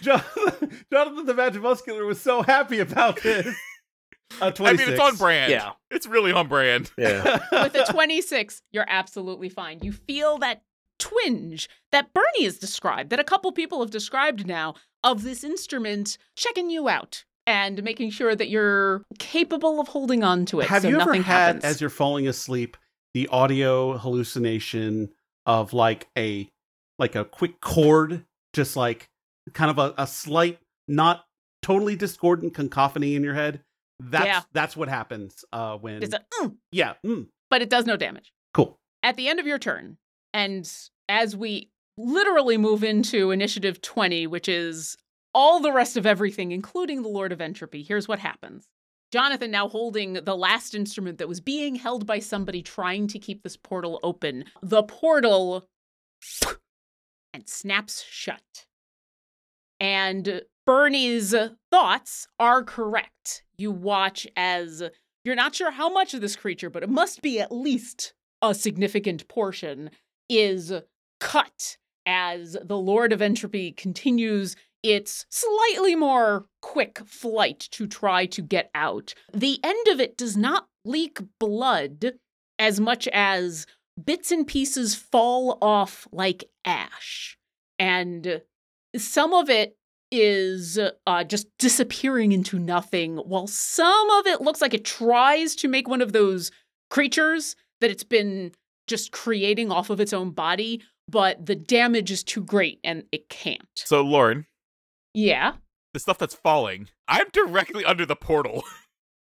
Jonathan, Jonathan the Magic Muscular was so happy about this. I mean, it's on brand. Yeah. It's really on brand. Yeah. With a 26, you're absolutely fine. You feel that twinge that Bernie has described, that a couple people have described now, of this instrument checking you out and making sure that you're capable of holding on to it. Have so you ever had, happens. as you're falling asleep, the audio hallucination of like a like a quick chord, just like kind of a, a slight, not totally discordant cacophony in your head? That's Yeah. that's what happens uh, when It's a, "Mm," yeah. mm, but it does no damage. cool. At the end of your turn, and as we literally move into initiative 20, which is all the rest of everything, including the Lord of Entropy, here's what happens. Jonathan, now holding the last instrument that was being held by somebody trying to keep this portal open, the portal <coughs> and snaps shut. And Bernie's thoughts are correct. You watch as you're not sure how much of this creature, but it must be at least a significant portion, is cut as the Lord of Entropy continues its slightly more quick flight to try to get out. The end of it does not leak blood as much as bits and pieces fall off like ash. And some of it is uh, just disappearing into nothing, while some of it looks like it tries to make one of those creatures that it's been just creating off of its own body, but the damage is too great and it can't. So, Lauren, Yeah. the stuff that's falling, I'm directly under the portal. <laughs>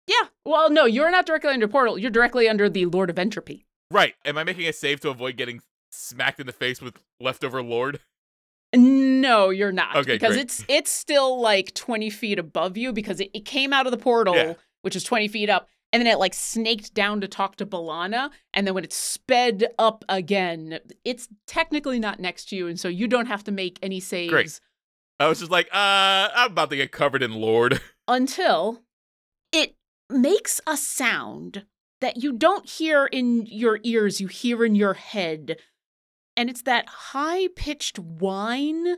Yeah. Well, no, you're not directly under portal. You're directly under the Lord of Entropy. right. Am I making a save to avoid getting smacked in the face with leftover Lord? No, you're not. Okay, because great. it's it's still like 20 feet above you because it, it came out of the portal, Yeah. which is 20 feet up, and then it like snaked down to talk to Balana, and then when it sped up again, it's technically not next to you, and so you don't have to make any saves Great. I was just like, uh, I'm about to get covered in Lord. <laughs> until it makes a sound that you don't hear in your ears, you hear in your head. And it's that high pitched whine.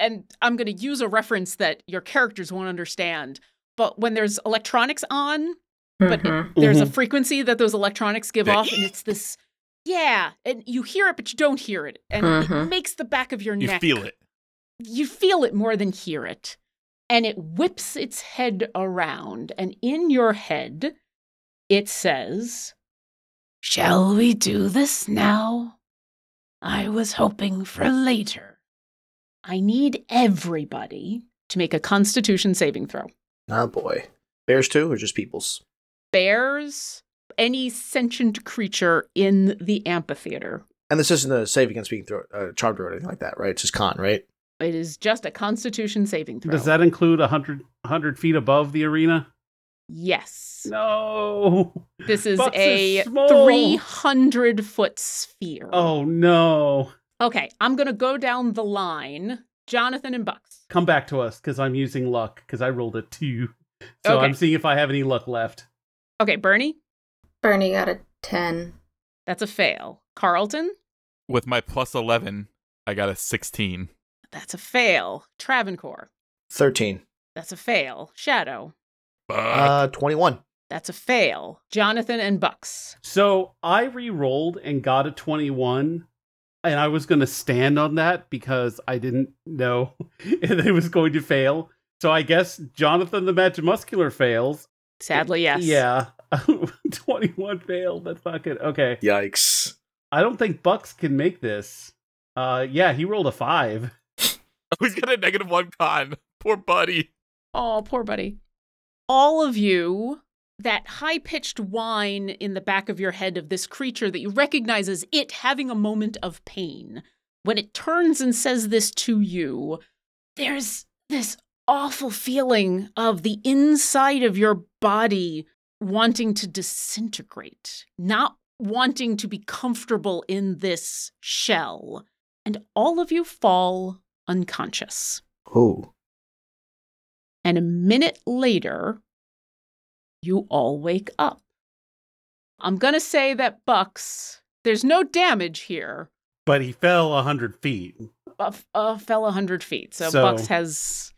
And I'm going to use a reference that your characters won't understand. But when there's electronics on, but it- Mhm. there's a frequency that those electronics give Yeah. off, and it's this, yeah, and you hear it, but you don't hear it. And it Mhm. makes the back of your You neck feel it. you feel it more than hear it. And it whips its head around. And in your head, it says, Shall we do this now? I was hoping for later. I need everybody to make a constitution saving throw. Oh boy. Bears too, or just people's? Bears, any sentient creature in the amphitheater. And this isn't a save against being throw, uh, charmed or anything like that, right? It's just con, right? It is just a constitution saving throw. Does that include 100, 100 feet above the arena? Yes. No. <laughs> This is Bucks a is 300 foot sphere. Oh no. Okay, I'm going to go down the line. Jonathan and Bucks. Come back to us because I'm using luck because I rolled a two. So Okay. I'm seeing if I have any luck left. Okay, Bernie, Bernie got a 10. that's a fail. Carlton, With my plus 11, I got a 16. that's a fail. Travancore, 13. that's a fail. Shadow, Fuck. Uh, 21. That's a fail. Jonathan and Bucks. So I re-rolled and got a 21, and I was going to stand on that because I didn't know <laughs> it was going to fail. So I guess Jonathan the Magimuscular fails. Sadly, yes. Yeah. <laughs> 21 failed. That's not good. Okay. Yikes. I don't think Bucks can make this. Uh yeah, he rolled a 5. <laughs> He's got a negative one con. Poor buddy. Oh, poor buddy. All of you, that high pitched whine in the back of your head of this creature that you recognize as it having a moment of pain, when it turns and says this to you, there's this awful feeling of the inside of your body wanting to disintegrate, not wanting to be comfortable in this shell. And all of you fall unconscious. Oh. And a minute later, you all wake up. I'm going to say that Bucks, there's no damage here, But he fell a 100 feet. uh, uh, fell 100 feet. So, So- Bucks has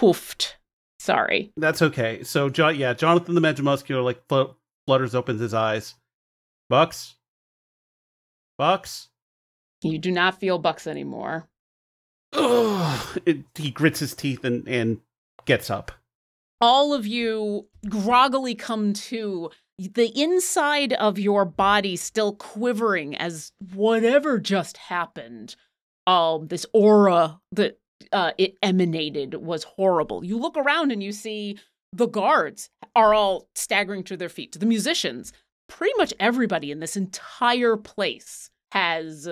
poofed. Sorry. That's okay. So jo- yeah, Jonathan the Magimuscular like fl- flutters opens his eyes. Bucks? Bucks? You do not feel Bucks anymore. Ugh. It, he grits his teeth and, and gets up. all of you groggily come to the inside of your body still quivering as whatever just happened um this aura that uh, it emanated was horrible. You look around and you see the guards are all staggering to their feet. The musicians pretty much everybody in this entire place has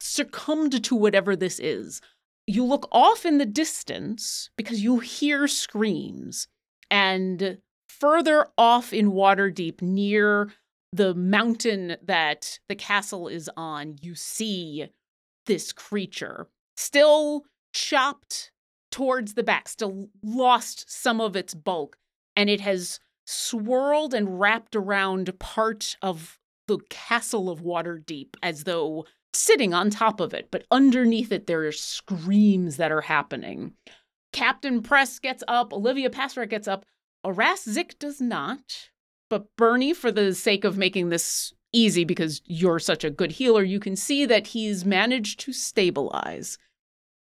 succumbed to whatever this is. You look off in the distance because you hear screams. And further off in Waterdeep, near the mountain that the castle is on, you see this creature. Still chopped towards the back, still lost some of its bulk, and it has swirled and wrapped around part of the castle of Waterdeep as though sitting on top of it, but underneath it there are screams that are happening. Captain Press gets up, Olivia Pasterak gets up, Aras Zik does not. But Bernie, for the sake of making this easy, because you're such a good healer, you can see that he's managed to stabilize.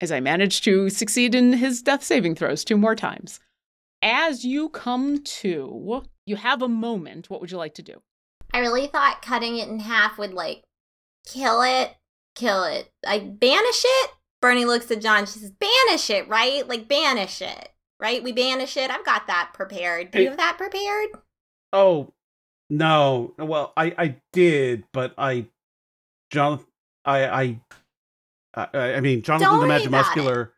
As I managed to succeed in his death saving throws two more times. As you come to, you have a moment. What would you like to do? I really thought cutting it in half would like kill it, kill it. I banish it. Bernie looks at John. She says, "Banish it, right? Like banish it, right? We banish it. I've got that prepared. Do you Hey. have that prepared? Oh no! Well, I I did, but I, Jonathan, I I, I, I mean Jonathan Don't the worry about Magimuscular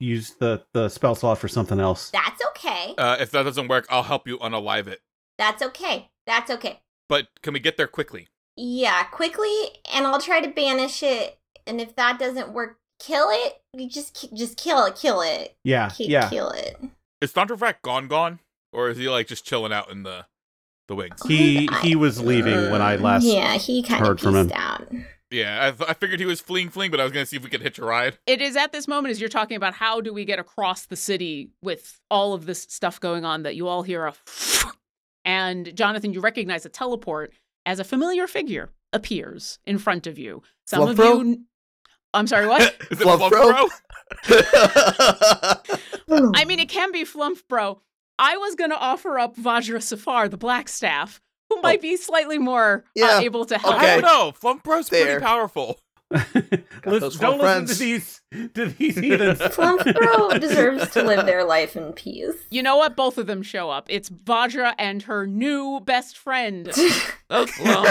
used the the spell slot for something else. That's okay. Uh, if that doesn't work, I'll help you unalive it. That's okay. That's okay. But can we get there quickly? Yeah, quickly, and I'll try to banish it. And if that doesn't work, kill it. You just just kill it. Kill it. Yeah, Ki- yeah. Kill it. Is Thunderfrack gone gone? Or is he like just chilling out in the the wings? He he was leaving when I last. Yeah, he kind of heard from him. out. Yeah, I, th- I figured he was fleeing, fleeing, but I was gonna see if we could hitch a ride. It is at this moment as you're talking about how do we get across the city with all of this stuff going on that you all hear a <laughs> and Jonathan, you recognize a teleport as a familiar figure appears in front of you. Some Fluff of bro? you I'm sorry, what? <laughs> Is it Fluff Fluff Bro? Bro? <laughs> I mean, it can be Flump Bro. I was going to offer up Vajra Safahr, the Black Staff, who might be slightly more Oh. Yeah, uh, able to help. I okay. <laughs> don't know. Flump Bro's There. pretty powerful. Listen- those don't four listen to these to these heathens. <laughs> Flump Bro deserves to live their life in peace. You know what? Both of them show up. It's Vajra and her new best friend. <laughs> That's Flump.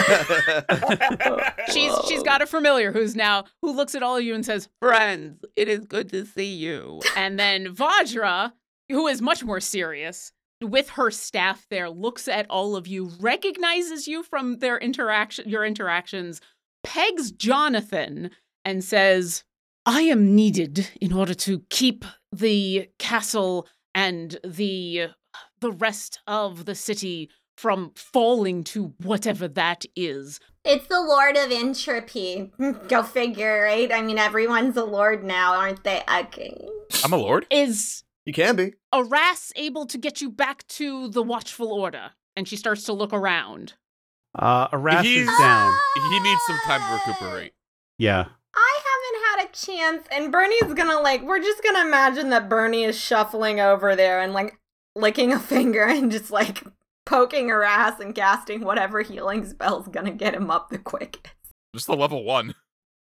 She's she's got a familiar who's now who looks at all of you and says, "Friends, it is good to see you." And then Vajra, who is much more serious, with her staff there, looks at all of you, recognizes you from their interaction, your interactions, pegs Jonathan, and says, "I am needed in order to keep the castle and the the rest of the city." From falling to whatever that is. It's the Lord of Entropy. <laughs> Go figure, right? I mean, everyone's a lord now, aren't they? Okay. I'm a lord. is You can be. Aras able to get you back to the Watchful Order? And she starts to look around. Uh, Aras is He's- down. He needs some time to recuperate. Yeah. I haven't had a chance, and Bernie's gonna like. We're just gonna imagine that Bernie is shuffling over there and like licking a <laughs> finger and just like poking her ass and casting whatever healing spell's gonna get him up the quickest. Just the level one.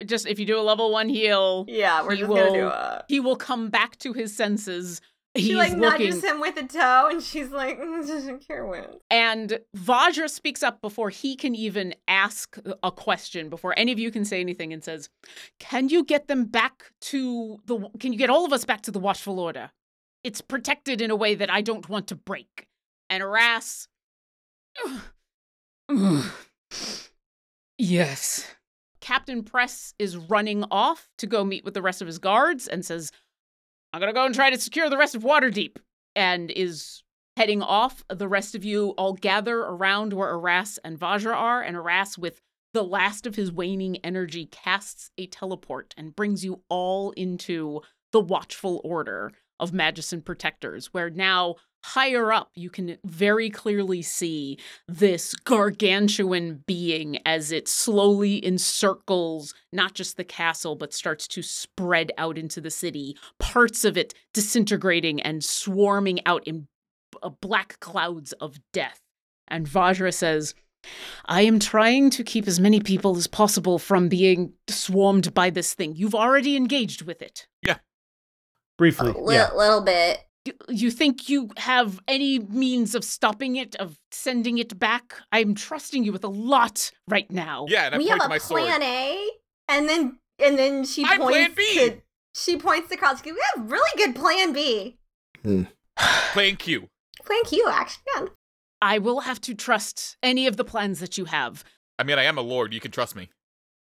Just if you do a level one heal, Yeah, we're He just gonna do will- a. he will come back to his senses. She He's like looking, nudges him with a toe, and she's like, mm, "Cure wounds." and Vajra speaks up before he can even ask a question, before any of you can say anything, and says, "Can you get them back to the? Can you get all of us back to the Watchful Order? It's protected in a way that I don't want to break." And Aras, yes. Captain Press is running off to go meet with the rest of his guards and says, I'm going to go and try to secure the rest of Waterdeep. And is heading off. The rest of you all gather around where Aras and Vajra are. And Aras, with the last of his waning energy, casts a teleport and brings you all into the Watchful Order of Magician Protectors, where now higher up you can very clearly see this gargantuan being as it slowly encircles not just the castle, but starts to spread out into the city, parts of it disintegrating and swarming out in uh, black clouds of death. And Vajra says, I am trying to keep as many people as possible from being swarmed by this thing. You've already engaged with it. Briefly. A li- yeah. little bit. You- You think you have any means of stopping it, of sending it back? I'm trusting you with a lot right now. Yeah, and I we point have to my a sword. plan A, and then and then she I'm points plan B. to she points to Carl. We have really good plan B. Hmm. Plan Q. Plan Q, actually. Yeah. I will have to trust any of the plans that you have. I mean, I am a lord. You can trust me.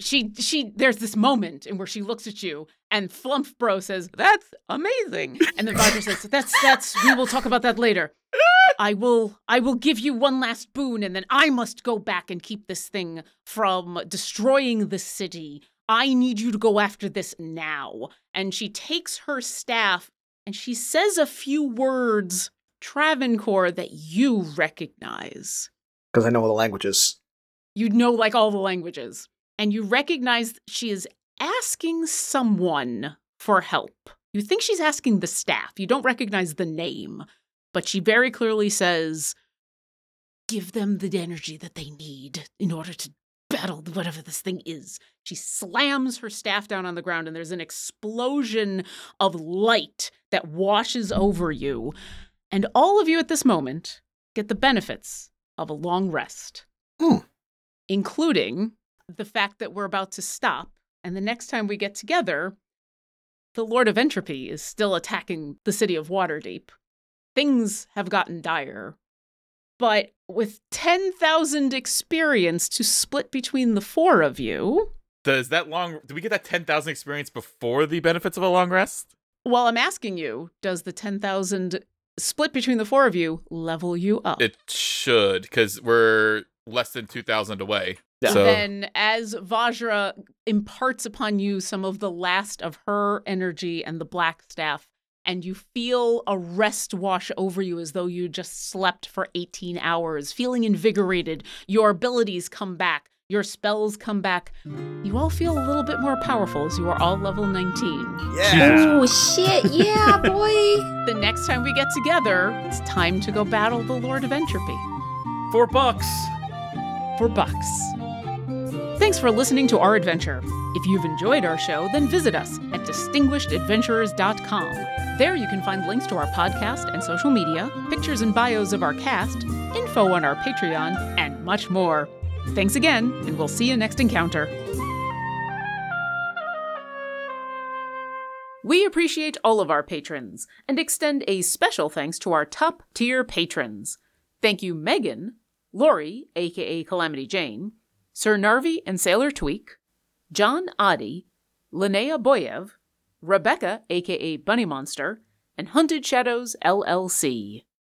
She she there's this moment in where she looks at you and Flump Bro says, That's amazing. And then Vajra says, That's that's we will talk about that later. I will I will give you one last boon and then I must go back and keep this thing from destroying the city. I need you to go after this now. And she takes her staff and she says a few words, Travancore, that you recognize Because I know all the languages. you know like all the languages and you recognize she is asking someone for help. You think she's asking the staff. You don't recognize the name but she very clearly says give them the energy that they need in order to battle whatever this thing is. She slams her staff down on the ground and there's an explosion of light that washes over you. And all of you at this moment get the benefits of a long rest Hmm. including the fact that we're about to stop. And the next time we get together, the Lord of Entropy is still attacking the city of Waterdeep. Things have gotten dire. But with 10,000 experience to split between the four of you, Does that long? Do we get that ten thousand experience before the benefits of a long rest? well, I'm asking you, does the 10,000 split between the four of you level you up? It should, because we're less than two thousand away. Yeah. So then as Vajra imparts upon you some of the last of her energy and the black staff, and you feel a rest wash over you as though you just slept for 18 hours, feeling invigorated, your abilities come back, your spells come back. You all feel a little bit more powerful as you are all level 19. Yeah. Oh shit! Yeah, <laughs> boy. The next time we get together, it's time to go battle the Lord of Entropy. Four bucks. For bucks. Thanks for listening to our adventure. If you've enjoyed our show, then visit us at distinguishedadventurers.com. There you can find links to our podcast and social media, pictures and bios of our cast, info on our Patreon, and much more. Thanks again, and we'll see you next encounter. We appreciate all of our patrons and extend a special thanks to our top tier patrons. Thank you, Megan, Lori, aka Calamity Jane, Sir Narvi and Sailor Tweak, John Adi, Linnea Boyev, Rebecca, aka Bunny Monster, and Hunted Shadows LLC.